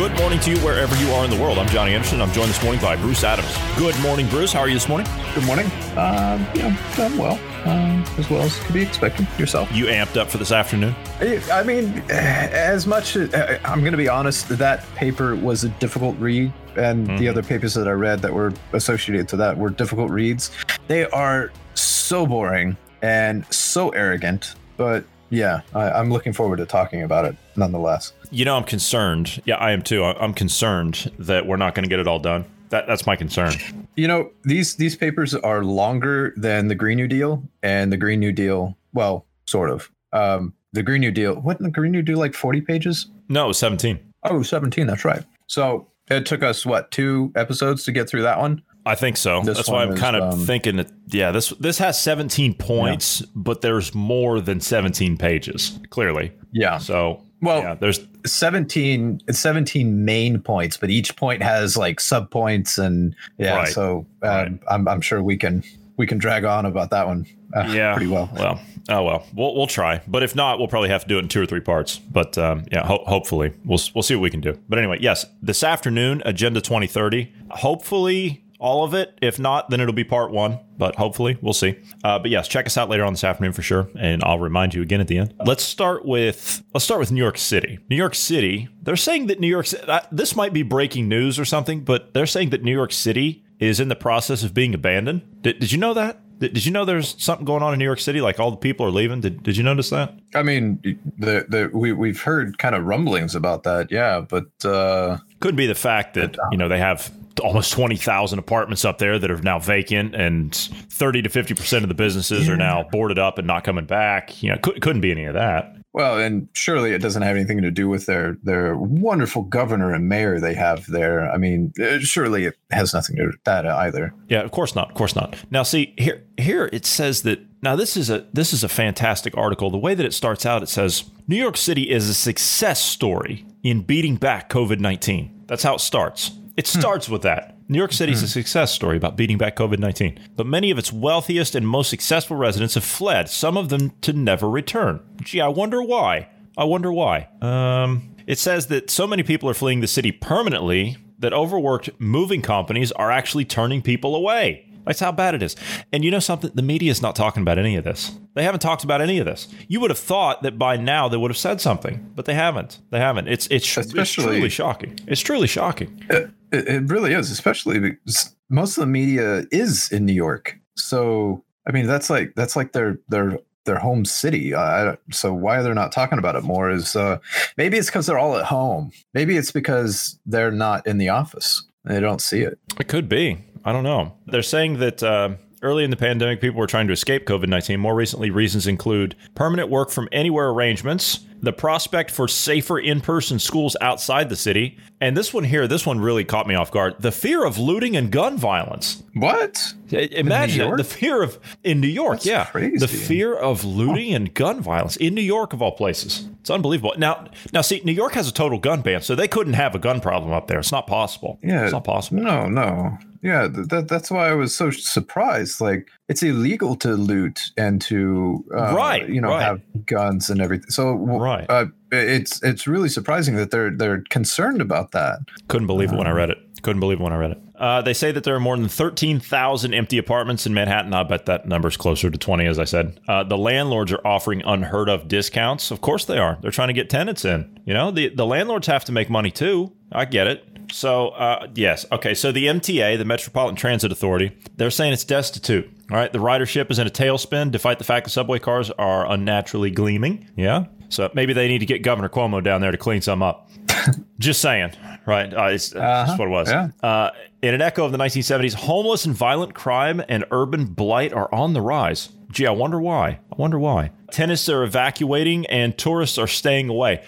Good morning to you wherever you are in the world. I'm Johnny Anderson. I'm joined this morning by Bruce Adams. Good morning, Bruce. How are you this morning? Good morning. Um, you know, I'm well, um, as well as could be expected. Yourself? You amped up for this afternoon? I mean, as much. Uh, I'm going to be honest. That paper was a difficult read, and mm-hmm. the other papers that I read that were associated to that were difficult reads. They are so boring and so arrogant, but yeah, I, am looking forward to talking about it nonetheless. You know, I'm concerned. Yeah, I am too. I'm concerned that we're not going to get it all done. That, that's my concern. You know, these these papers are longer than the Green New Deal, and the Green New Deal, well, sort of. Um, the Green New Deal, what the Green New Deal like 40 pages? No, it was 17. Oh, 17, that's right. So it took us what two episodes to get through that one I think so. This That's why I'm kind of um, thinking that yeah, this this has 17 points, yeah. but there's more than 17 pages, clearly. Yeah. So well, yeah, there's 17 17 main points, but each point has like sub points and yeah, right. so um, right. I'm I'm sure we can we can drag on about that one uh, yeah, pretty well. Well, oh well, we'll we'll try. But if not, we'll probably have to do it in two or three parts. But um, yeah, ho- hopefully we'll we'll see what we can do. But anyway, yes, this afternoon, Agenda 2030. Hopefully all of it. If not, then it'll be part one, but hopefully we'll see. Uh, but yes, check us out later on this afternoon for sure, and I'll remind you again at the end. Let's start with let's start with New York City. New York City. They're saying that New York. Uh, this might be breaking news or something, but they're saying that New York City is in the process of being abandoned. Did, did you know that? Did, did you know there's something going on in New York City? Like all the people are leaving. Did, did you notice that? I mean, the the we we've heard kind of rumblings about that. Yeah, but uh, could be the fact that you know they have almost 20,000 apartments up there that are now vacant and 30 to 50% of the businesses yeah. are now boarded up and not coming back. You know, could, couldn't be any of that. Well, and surely it doesn't have anything to do with their their wonderful governor and mayor they have there. I mean, uh, surely it has nothing to do with that either. Yeah, of course not. Of course not. Now, see here here it says that now this is a this is a fantastic article. The way that it starts out, it says New York City is a success story in beating back COVID nineteen. That's how it starts. It starts with that. New York City is a hmm. success story about beating back COVID 19, but many of its wealthiest and most successful residents have fled, some of them to never return. Gee, I wonder why. I wonder why. Um, it says that so many people are fleeing the city permanently that overworked moving companies are actually turning people away. That's how bad it is. And you know something? The media is not talking about any of this. They haven't talked about any of this. You would have thought that by now they would have said something, but they haven't. They haven't. It's it's, it's truly shocking. It's truly shocking. It, it really is, especially because most of the media is in New York. So I mean, that's like that's like their their their home city. Uh, so why they're not talking about it more is uh, maybe it's because they're all at home. Maybe it's because they're not in the office. They don't see it. It could be. I don't know. They're saying that uh, early in the pandemic, people were trying to escape COVID 19. More recently, reasons include permanent work from anywhere arrangements, the prospect for safer in person schools outside the city. And this one here, this one really caught me off guard the fear of looting and gun violence. What? Imagine the fear of in New York, That's yeah. Crazy. The fear of looting and gun violence in New York of all places. It's unbelievable. Now now see, New York has a total gun ban, so they couldn't have a gun problem up there. It's not possible. Yeah. It's not possible. No, no. Yeah, that, that's why I was so surprised. Like, it's illegal to loot and to, uh, right, you know, right. have guns and everything. So, right, uh, it's it's really surprising that they're they're concerned about that. Couldn't believe um, it when I read it. Couldn't believe it when I read it. Uh, they say that there are more than 13,000 empty apartments in Manhattan. I bet that number's closer to 20, as I said. Uh, the landlords are offering unheard of discounts. Of course they are. They're trying to get tenants in. You know, the, the landlords have to make money too. I get it. So, uh, yes. Okay. So the MTA, the Metropolitan Transit Authority, they're saying it's destitute. All right. The ridership is in a tailspin, despite the fact that subway cars are unnaturally gleaming. Yeah. So maybe they need to get Governor Cuomo down there to clean some up. Just saying, right? Uh, it's, uh-huh. That's what it was. Yeah. Uh, in an echo of the 1970s, homeless and violent crime and urban blight are on the rise. Gee, I wonder why. I wonder why. Tenants are evacuating and tourists are staying away.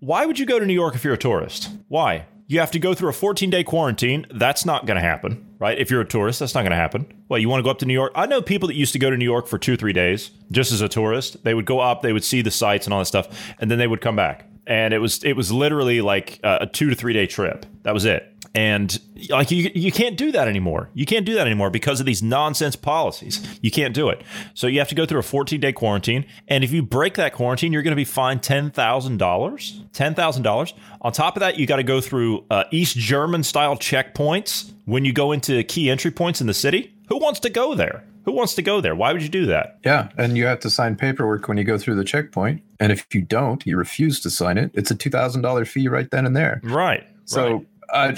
Why would you go to New York if you're a tourist? Why? You have to go through a 14 day quarantine. That's not going to happen, right? If you're a tourist, that's not going to happen. Well, you want to go up to New York? I know people that used to go to New York for two, three days just as a tourist. They would go up, they would see the sights and all that stuff, and then they would come back. And it was it was literally like uh, a two to three day trip. That was it. And like you, you can't do that anymore. You can't do that anymore because of these nonsense policies. You can't do it. So you have to go through a 14 day quarantine. And if you break that quarantine, you're going to be fined ten thousand dollars. Ten thousand dollars. On top of that, you got to go through uh, East German style checkpoints when you go into key entry points in the city. Who wants to go there? Who wants to go there? Why would you do that? Yeah, and you have to sign paperwork when you go through the checkpoint. And if you don't, you refuse to sign it. It's a two thousand dollar fee right then and there. Right. So, right. Uh,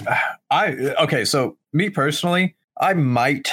I okay. So me personally, I might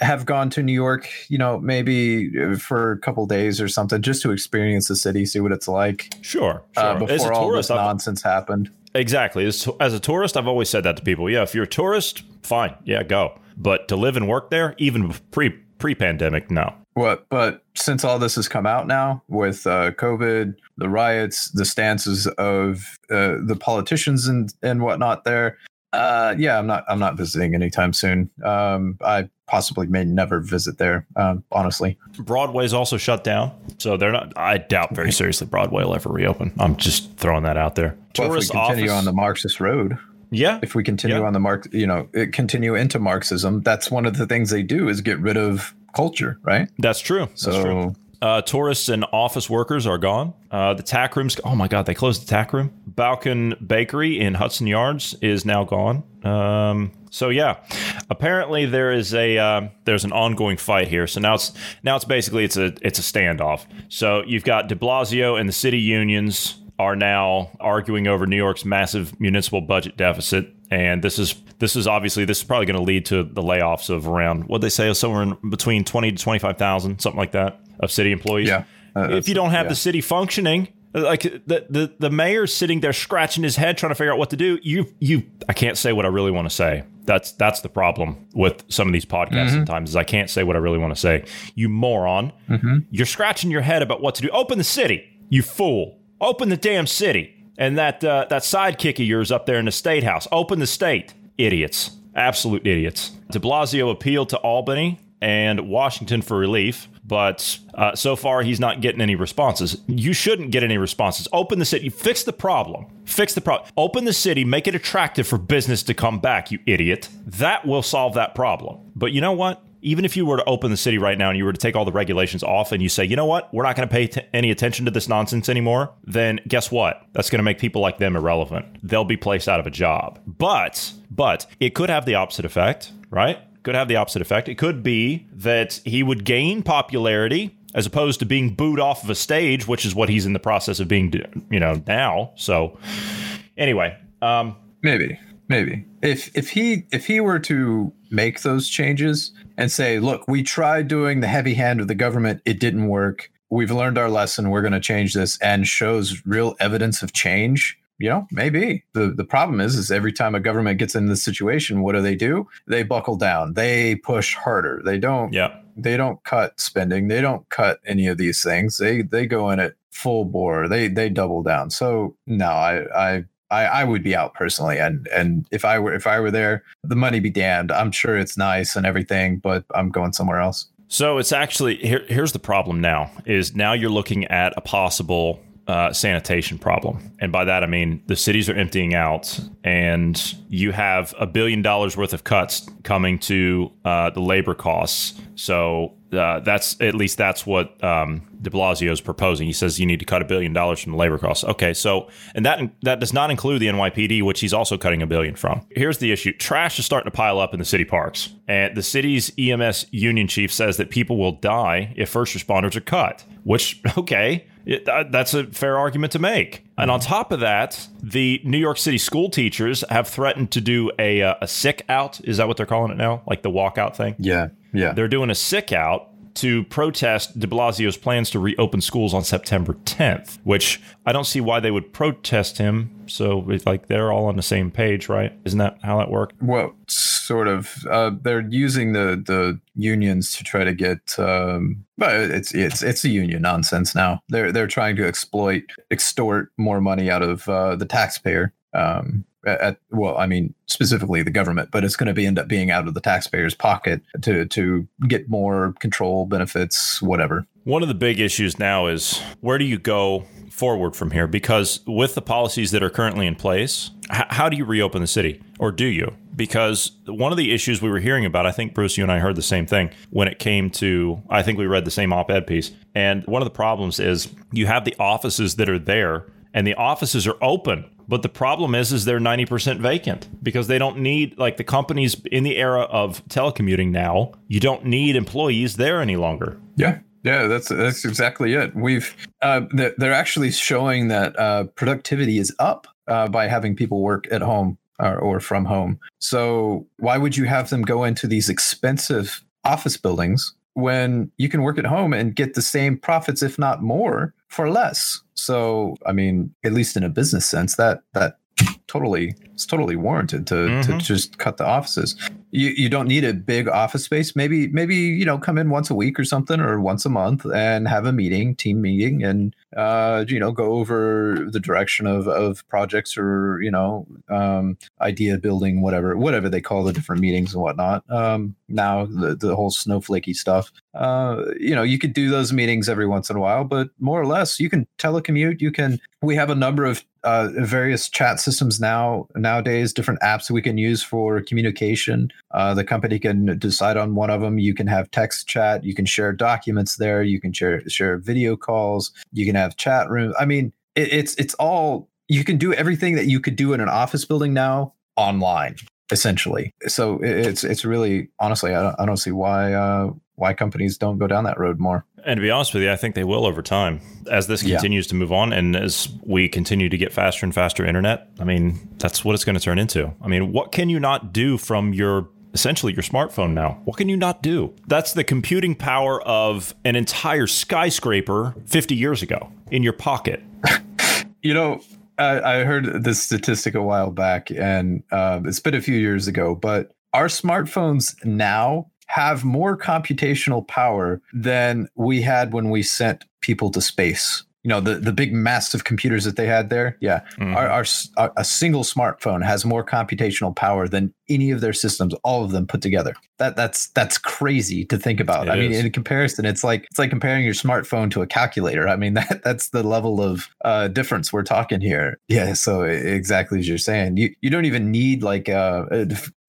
have gone to New York. You know, maybe for a couple days or something, just to experience the city, see what it's like. Sure. sure. Uh, before all tourist, this nonsense I've, happened. Exactly. As, as a tourist, I've always said that to people. Yeah, if you're a tourist, fine. Yeah, go. But to live and work there, even pre pre pandemic, no. What? But since all this has come out now with uh, COVID, the riots, the stances of uh, the politicians and and whatnot, there, uh, yeah, I'm not I'm not visiting anytime soon. Um, I possibly may never visit there. Um, honestly, Broadway's also shut down, so they're not. I doubt very seriously Broadway will ever reopen. I'm just throwing that out there. Well, Tourist if we continue office, on the Marxist road. Yeah. If we continue yeah. on the mark, you know, continue into Marxism, that's one of the things they do is get rid of culture, right? That's true. So, that's true. Uh, tourists and office workers are gone. Uh, the TAK Rooms, oh my God, they closed the TAK Room. Balkan Bakery in Hudson Yards is now gone. Um, so yeah, apparently there is a uh, there's an ongoing fight here. So now it's now it's basically it's a it's a standoff. So you've got De Blasio and the city unions are now arguing over New York's massive municipal budget deficit. And this is this is obviously this is probably going to lead to the layoffs of around what they say somewhere in between twenty to twenty five thousand, something like that, of city employees. Yeah. Uh, if you don't have yeah. the city functioning, like the, the the mayor's sitting there scratching his head trying to figure out what to do. You you I can't say what I really want to say. That's that's the problem with some of these podcasts mm-hmm. sometimes is I can't say what I really want to say. You moron. Mm-hmm. You're scratching your head about what to do. Open the city. You fool. Open the damn city. And that uh, that sidekick of yours up there in the state house. Open the state. Idiots. Absolute idiots. De Blasio appealed to Albany and Washington for relief, but uh, so far he's not getting any responses. You shouldn't get any responses. Open the city. Fix the problem. Fix the problem. Open the city. Make it attractive for business to come back, you idiot. That will solve that problem. But you know what? Even if you were to open the city right now and you were to take all the regulations off and you say, you know what, we're not going to pay t- any attention to this nonsense anymore, then guess what? That's going to make people like them irrelevant. They'll be placed out of a job. But, but it could have the opposite effect, right? Could have the opposite effect. It could be that he would gain popularity as opposed to being booed off of a stage, which is what he's in the process of being, you know, now. So, anyway, um, maybe, maybe if if he if he were to make those changes and say, look, we tried doing the heavy hand of the government, it didn't work. We've learned our lesson. We're going to change this, and shows real evidence of change. You know, maybe the the problem is is every time a government gets in this situation, what do they do? They buckle down. They push harder. They don't. Yeah. They don't cut spending. They don't cut any of these things. They they go in it full bore. They they double down. So no, I I I, I would be out personally, and and if I were if I were there, the money be damned. I'm sure it's nice and everything, but I'm going somewhere else. So it's actually here. Here's the problem now: is now you're looking at a possible uh, sanitation problem. And by that, I mean the cities are emptying out, and you have a billion dollars worth of cuts coming to uh, the labor costs. So uh, that's at least that's what um, De Blasio is proposing. He says you need to cut a billion dollars from the labor costs. Okay, so and that that does not include the NYPD, which he's also cutting a billion from. Here's the issue: trash is starting to pile up in the city parks, and the city's EMS union chief says that people will die if first responders are cut. Which okay, it, that's a fair argument to make. And on top of that, the New York City school teachers have threatened to do a, uh, a sick out. Is that what they're calling it now? Like the walkout thing? Yeah. Yeah. They're doing a sick out to protest de Blasio's plans to reopen schools on September 10th, which I don't see why they would protest him. So, like, they're all on the same page, right? Isn't that how that works? Well, sort of. Uh, they're using the the unions to try to get. Um, but it's it's it's a union nonsense now. They're they're trying to exploit, extort more money out of uh, the taxpayer. Um, at well, I mean specifically the government, but it's going to be end up being out of the taxpayer's pocket to to get more control benefits, whatever. One of the big issues now is where do you go forward from here? Because with the policies that are currently in place, h- how do you reopen the city, or do you? Because one of the issues we were hearing about, I think Bruce, you and I heard the same thing when it came to. I think we read the same op-ed piece, and one of the problems is you have the offices that are there, and the offices are open but the problem is, is they're 90% vacant because they don't need, like the companies in the era of telecommuting now, you don't need employees there any longer. Yeah. Yeah, that's that's exactly it. We've uh, they're actually showing that uh, productivity is up uh, by having people work at home or, or from home. So why would you have them go into these expensive office buildings when you can work at home and get the same profits, if not more, for less? So, I mean, at least in a business sense, that that totally it's totally warranted to mm-hmm. to just cut the offices. You you don't need a big office space. Maybe maybe you know come in once a week or something or once a month and have a meeting, team meeting, and uh, you know go over the direction of of projects or you know um, idea building, whatever whatever they call the different meetings and whatnot. Um, now the the whole snowflakey stuff. Uh, you know you could do those meetings every once in a while, but more or less you can telecommute. You can. We have a number of uh, various chat systems now nowadays different apps we can use for communication uh, the company can decide on one of them you can have text chat you can share documents there you can share share video calls you can have chat rooms. i mean it, it's it's all you can do everything that you could do in an office building now online essentially so it's it's really honestly i don't, I don't see why uh, why companies don't go down that road more. And to be honest with you, I think they will over time as this continues yeah. to move on and as we continue to get faster and faster internet. I mean, that's what it's going to turn into. I mean, what can you not do from your essentially your smartphone now? What can you not do? That's the computing power of an entire skyscraper 50 years ago in your pocket. you know, I, heard this statistic a while back, and uh, it's been a few years ago, but our smartphones now have more computational power than we had when we sent people to space. You know, the, the big massive computers that they had there. Yeah. Mm. Our, our, our, a single smartphone has more computational power than any of their systems, all of them put together. That that's that's crazy to think about. It I is. mean, in comparison, it's like it's like comparing your smartphone to a calculator. I mean, that that's the level of uh, difference we're talking here. Yeah. So exactly as you're saying, you you don't even need like uh,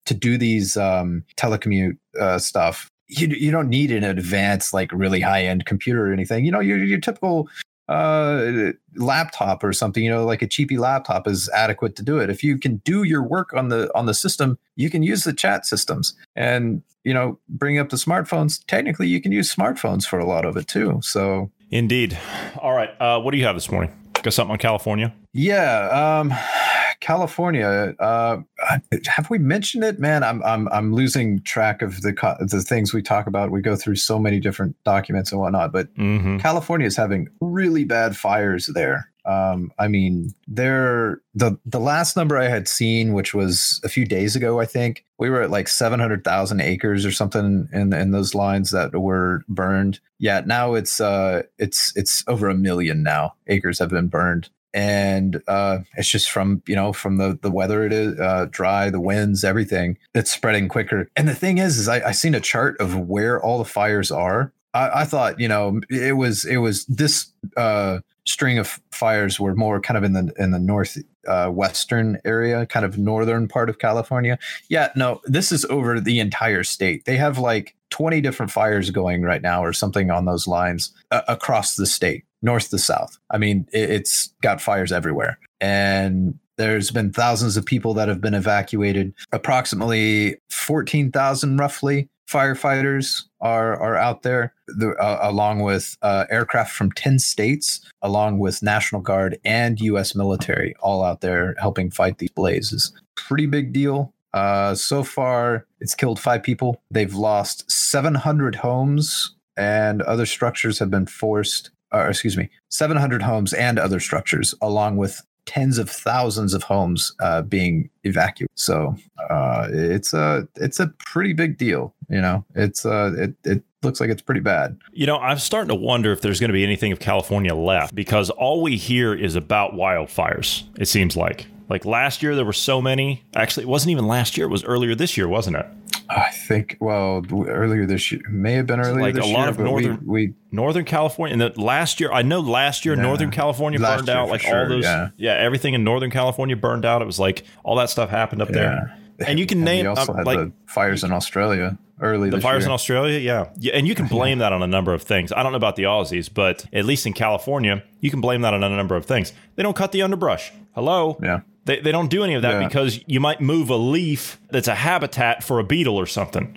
to do these um, telecommute uh, stuff, you you don't need an advanced like really high end computer or anything. You know, your your typical uh, laptop or something, you know, like a cheapy laptop is adequate to do it. If you can do your work on the on the system, you can use the chat systems. And you know, bring up the smartphones. Technically, you can use smartphones for a lot of it too. So, indeed. All right, uh, what do you have this morning? Got something on California? Yeah. Um, California. Uh, have we mentioned it? Man, I'm I'm I'm losing track of the the things we talk about. We go through so many different documents and whatnot, but mm-hmm. California is having really bad fires there. Um, I mean, there the the last number I had seen, which was a few days ago, I think we were at like seven hundred thousand acres or something in in those lines that were burned. Yeah, now it's uh it's it's over a million now acres have been burned and uh, it's just from you know from the the weather it is uh, dry the winds everything that's spreading quicker. And the thing is is I, I seen a chart of where all the fires are. I, I thought you know it was it was this uh, string of fires were more kind of in the in the north uh, western area kind of northern part of california. Yeah no this is over the entire state. They have like 20 different fires going right now or something on those lines uh, across the state north to south. I mean, it, it's got fires everywhere. And there's been thousands of people that have been evacuated. Approximately 14,000 roughly firefighters are are out there the, uh, along with uh, aircraft from 10 states along with national guard and us military all out there helping fight these blazes pretty big deal uh, so far it's killed five people they've lost 700 homes and other structures have been forced or excuse me, 700 homes and other structures, along with tens of thousands of homes uh, being evacuated. So, uh, it's a it's a pretty big deal. You know, it's uh, it it looks like it's pretty bad. You know, I'm starting to wonder if there's going to be anything of California left because all we hear is about wildfires. It seems like. Like last year, there were so many. Actually, it wasn't even last year. It was earlier this year, wasn't it? I think. Well, earlier this year may have been earlier like this a lot year, of northern we, we Northern California. And the last year, I know last year Yeah. Northern California burned out. Like sure, all those, yeah. yeah. everything in Northern California burned out. It was like all that stuff happened up there. And you can And name also um, had like the fires in Australia early. the fires year. in Australia, yeah. yeah, and you can blame that on a number of things. I don't know about the Aussies, but at least in California, you can blame that on a number of things. They don't cut the underbrush. Hello, Yeah. They, they don't do any of that Yeah. because you might move a leaf that's a habitat for a beetle or something.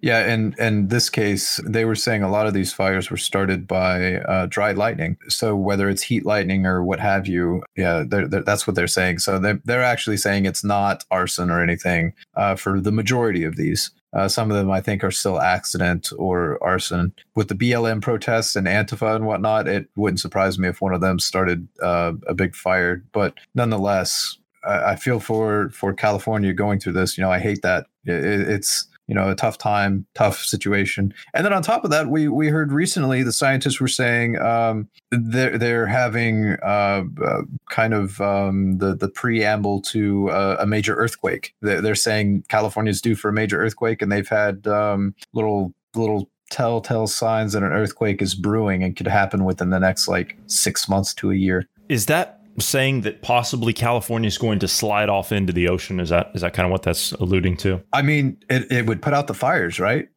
Yeah, and in this case, they were saying a lot of these fires were started by uh, dry lightning. So whether it's heat lightning or what have you, yeah, they're, they're, that's what they're saying. So they're, they're actually saying it's not arson or anything uh, for the majority of these. Uh, some of them, I think, are still accident or arson. With the BLM protests and Antifa and whatnot, it wouldn't surprise me if one of them started uh, a big fire. But nonetheless, I, I feel for for California going through this. You know, I hate that. It, it's you know a tough time tough situation. And then on top of that we we heard recently the scientists were saying um they're they're having uh, uh kind of um the the preamble to uh, a major earthquake. They're, they're saying california's due for a major earthquake and they've had um little little telltale signs that an earthquake is brewing and could happen within the next like six months to a year. Is that saying that possibly California is going to slide off into the ocean? Is that is that kind of what that's alluding to? i mean it, it would put out the fires right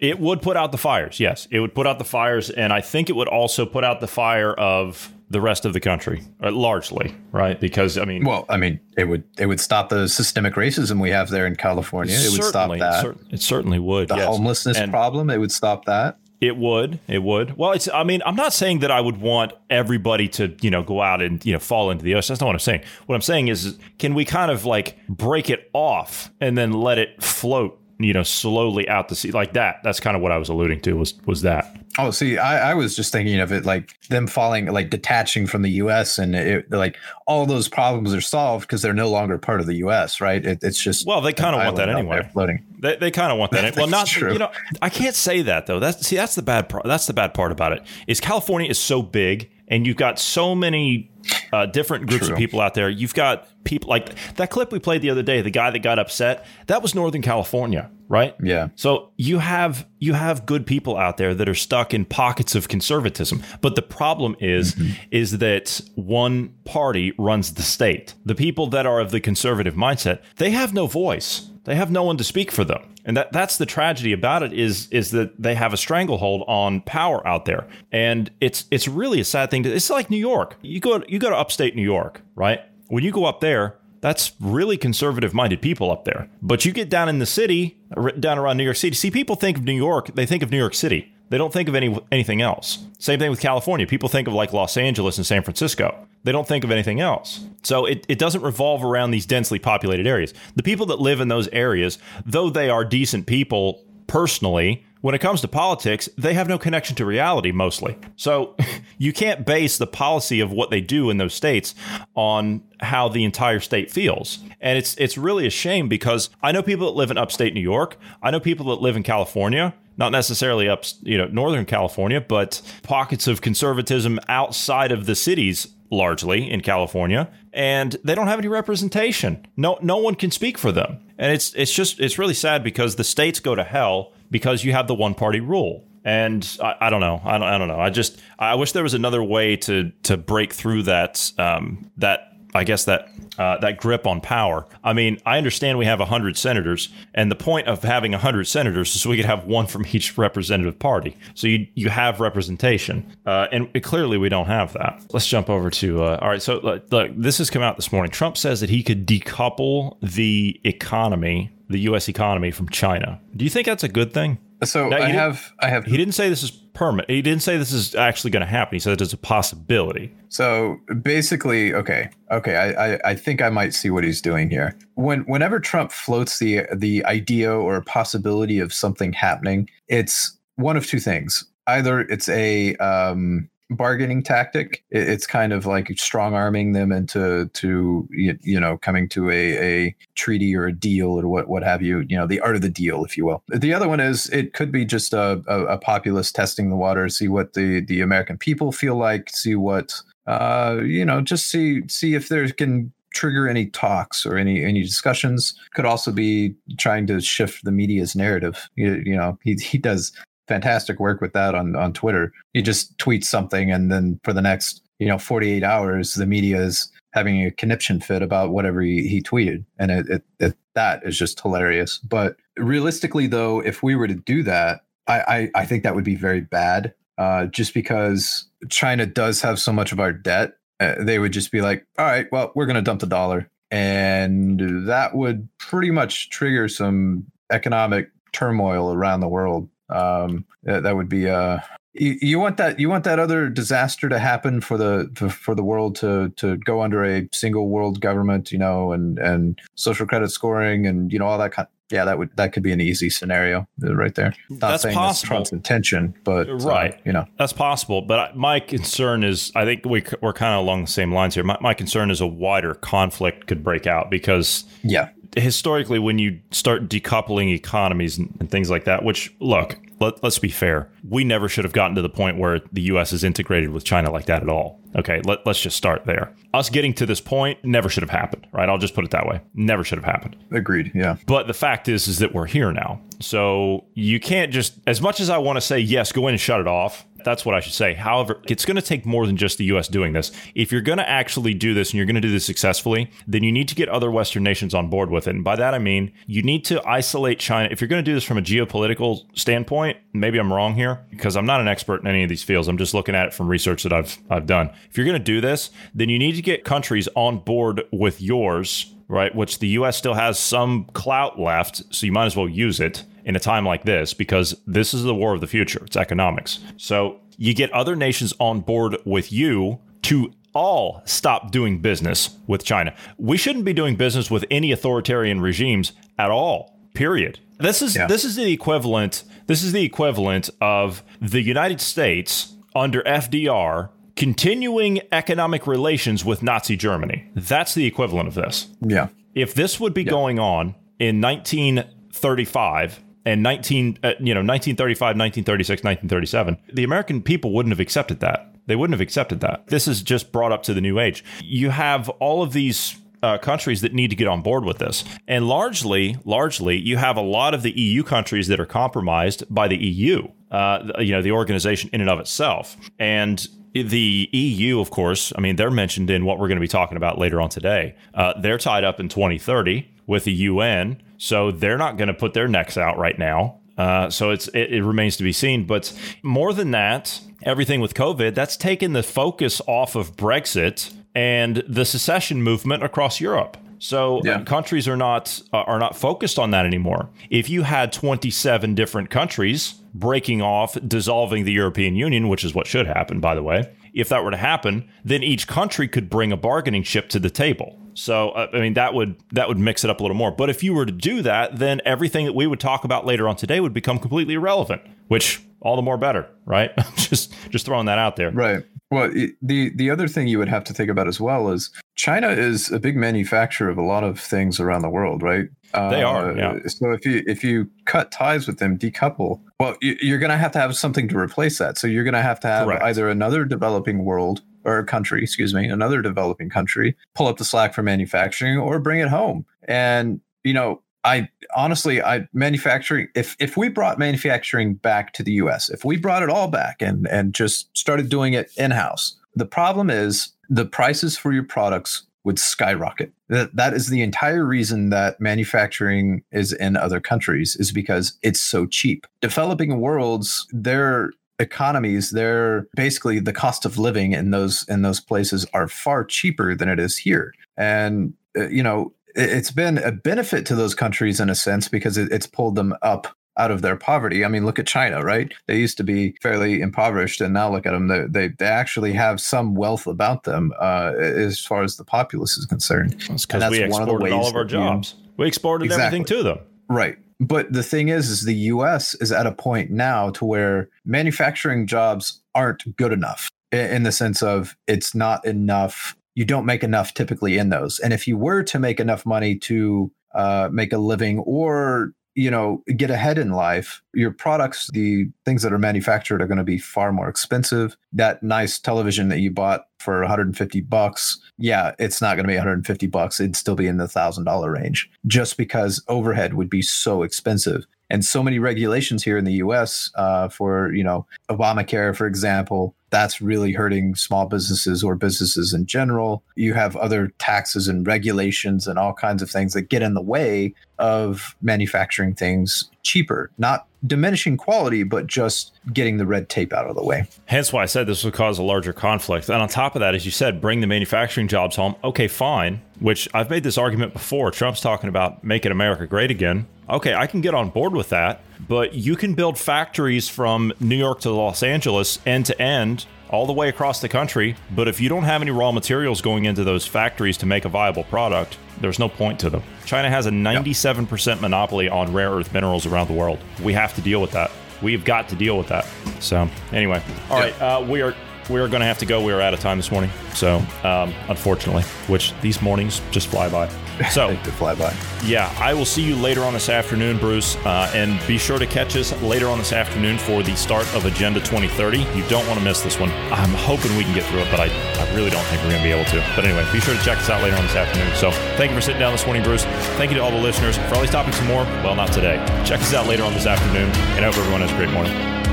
It would put out the fires. Yes, it would put out the fires, and I think it would also put out the fire of the rest of the country, uh, largely, right? Because I mean, Well, I mean, it would it would stop the systemic racism we have there in California. It would stop that. cer- it certainly would. the yes. homelessness And- problem, it would stop that. It would. It would. Well, it's. I mean, I'm not saying that I would want everybody to, you know, go out and you know fall into the ocean. That's not what I'm saying. What I'm saying is, can we kind of like break it off and then let it float, you know, slowly out the sea like that? That's kind of what I was alluding to. Was was that? Oh, see, I, I was just thinking of it like them falling, like detaching from the U.S. and it, like all those problems are solved because they're no longer part of the U.S. Right? It, it's just Well, they kind of want that anyway. floating. They, they kind of want that. well, not true. you know. I can't say that though. That's see, that's the bad. Part, that's the bad part about it. Is California is so big, and you've got so many uh, different groups True. of people out there. You've got people like that clip we played the other day. The guy that got upset. That was Northern California, right? Yeah. So you have you have good people out there that are stuck in pockets of conservatism. But the problem is is that one party runs the state. The people that are of the conservative mindset, they have no voice. They have no one to speak for them. And that that's the tragedy about it is is that they have a stranglehold on power out there. And it's it's really a sad thing to it's like New York. You go you go to upstate New York, right? When you go up there, that's really conservative minded people up there. But you get down in the city, down around New York City. See, people think of New York, they think of New York City. They don't think of any anything else. Same thing with California. People think of like Los Angeles and San Francisco. They don't think of anything else. So it, it doesn't revolve around these densely populated areas. The people that live in those areas, though they are decent people personally, when it comes to politics, they have no connection to reality mostly. So you can't base the policy of what they do in those states on how the entire state feels. And it's it's really a shame because I know people that live in upstate New York. I know people that live in California, not necessarily up, you know, northern California, but pockets of conservatism outside of the cities largely in California, and they don't have any representation. No no one can speak for them. And it's it's just it's really sad because the states go to hell because you have the one party rule. And I, I don't know. I don't, I don't know. I just I wish there was another way to to break through that um, that I guess that uh, that grip on power. I mean, I understand we have hundred senators, and the point of having hundred senators is we could have one from each representative party. So you you have representation, uh, and clearly we don't have that. Let's jump over to uh, all right. So look, look, this has come out this morning. Trump says that he could decouple the economy, the U.S. economy, from China. Do you think that's a good thing? So No, I have I have He didn't say this is permanent. He didn't say this is actually going to happen. He said it's a possibility. So basically, okay, okay, I, I I think I might see what he's doing here. When whenever Trump floats the the idea or possibility of something happening, it's one of two things. Either it's a um bargaining tactic. It's kind of like strong arming them into to you know coming to a, a treaty or a deal or what what have you. You know, the art of the deal, if you will. The other one is it could be just a, a, a populist testing the water, see what the the American people feel like, see what uh, you know, just see see if there can trigger any talks or any any discussions. Could also be trying to shift the media's narrative. You, you know, he he does fantastic work with that on on Twitter. He just tweets something, and then for the next you know 48 hours, the media is having a conniption fit about whatever he, he tweeted, and it, it, it that is just hilarious. But realistically, though, if we were to do that, I I, I think that would be very bad. Uh, just because China does have so much of our debt, uh, they would just be like, "All right, well, we're going to dump the dollar," and that would pretty much trigger some economic turmoil around the world um, that, that would be uh, you, you, want that you want that other disaster to happen for the for, for the world to to go under a single world government, you know, and and social credit scoring and you know all that kind. Yeah, that would that could be an easy scenario uh, right there. Not that's saying possible. That's Trump's intention, but uh, right, uh, you know, that's possible. But my concern is, I think we we're kind of along the same lines here. My, my concern is a wider conflict could break out because yeah, historically, when you start decoupling economies and, and things like that, which look, let, us be fair. We never should have gotten to the point where the U.S. is integrated with China like that at all. Okay, let, us just start there. Us getting to this point never should have happened, right? I'll just put it that way. Never should have happened. Agreed. Yeah. But the fact is, is that we're here now. So you can't just, as much as I want to say yes, go in and shut it off. That's what I should say. However, it's going to take more than just the US doing this. If you're going to actually do this and you're going to do this successfully, then you need to get other Western nations on board with it. And by that, I mean you need to isolate China. If you're going to do this from a geopolitical standpoint, maybe I'm wrong here because I'm not an expert in any of these fields. I'm just looking at it from research that I've, I've done. If you're going to do this, then you need to get countries on board with yours right? Which the US still has some clout left, so you might as well use it in a time like this because this is the war of the future. It's economics. So you get other nations on board with you to all stop doing business with China. We shouldn't be doing business with any authoritarian regimes at all. Period. This is yeah. this is the equivalent this is the equivalent of the United States under FDR continuing economic relations with Nazi Germany. That's the equivalent of this. Yeah. If this would be yeah. going on in 1935 and 19 uh, you know 1935 1936 1937 the american people wouldn't have accepted that. They wouldn't have accepted that. This is just brought up to the new age. You have all of these uh, countries that need to get on board with this. And largely largely you have a lot of the eu countries that are compromised by the eu uh, you know the organization in and of itself. And the EU, of course, I mean, they're mentioned in what we're going to be talking about later on today. Uh, they're tied up in 2030 with the UN, so they're not going to put their necks out right now. Uh, so it's it, it, remains to be seen. But more than that, everything with COVID that's taken the focus off of Brexit and the secession movement across Europe. So yeah. countries are not uh, are not focused on that anymore. If you had 27 different countries breaking off, dissolving the European Union, which is what should happen, by the way, if that were to happen, then each country could bring a bargaining chip to the table. So uh, I mean that would that would mix it up a little more. But if you were to do that, then everything that we would talk about later on today would become completely irrelevant, which all the more better, right? just just throwing that out there. Right. Well, the the other thing you would have to think about as well is China is a big manufacturer of a lot of things around the world, right? They uh, are. Yeah. So if you if you cut ties with them, decouple, well, you're going to have to have something to replace that. So you're going to have to have Correct. either another developing world or a country, excuse me, another developing country pull up the slack for manufacturing or bring it home. And you know, I honestly, I manufacturing. If if we brought manufacturing back to the U.S., if we brought it all back and and just started doing it in house, the problem is the prices for your products would skyrocket. That that is the entire reason that manufacturing is in other countries is because it's so cheap. Developing worlds, their economies, they're basically the cost of living in those in those places are far cheaper than it is here. And uh, you know, it's been a benefit to those countries in a sense because it's pulled them up out of their poverty. I mean, look at China, right? They used to be fairly impoverished, and now look at them. They they, they actually have some wealth about them uh, as far as the populace is concerned. That's because we exported all of our jobs. we exported exactly. everything to them. Right. But the thing is, is the U.S. is at a point now to where manufacturing jobs aren't good enough in the sense of it's not enough. You don't make enough typically in those. And if you were to make enough money to uh, make a living or you know get ahead in life your products the things that are manufactured are going to be far more expensive that nice television that you bought for 150 bucks yeah it's not going to be 150 bucks it'd still be in the thousand dollar range just because overhead would be so expensive and so many regulations here in the us uh, for you know obamacare for example that's really hurting small businesses or businesses in general. You have other taxes and regulations and all kinds of things that get in the way of manufacturing things cheaper, not diminishing quality, but just getting the red tape out of the way. Hence why I said this would cause a larger conflict. And on top of that, as you said, bring the manufacturing jobs home. Okay, fine, which I've made this argument before. Trump's talking about making America great again. Okay, I can get on board with that, but you can build factories from New York to Los Angeles end to end all the way across the country. But if you don't have any raw materials going into those factories to make a viable product, there's no point to them. China has a 97% monopoly on rare earth minerals around the world. We have to deal with that. We've got to deal with that. So, anyway, all right, uh, we are we are going to have to go. We are out of time this morning. So, um, unfortunately, which these mornings just fly by. So, they fly by. Yeah, I will see you later on this afternoon, Bruce. Uh, and be sure to catch us later on this afternoon for the start of Agenda 2030. You don't want to miss this one. I'm hoping we can get through it, but I, I really don't think we're going to be able to. But anyway, be sure to check us out later on this afternoon. So, thank you for sitting down this morning, Bruce. Thank you to all the listeners. For all these topics and more, well, not today. Check us out later on this afternoon, and I hope everyone has a great morning.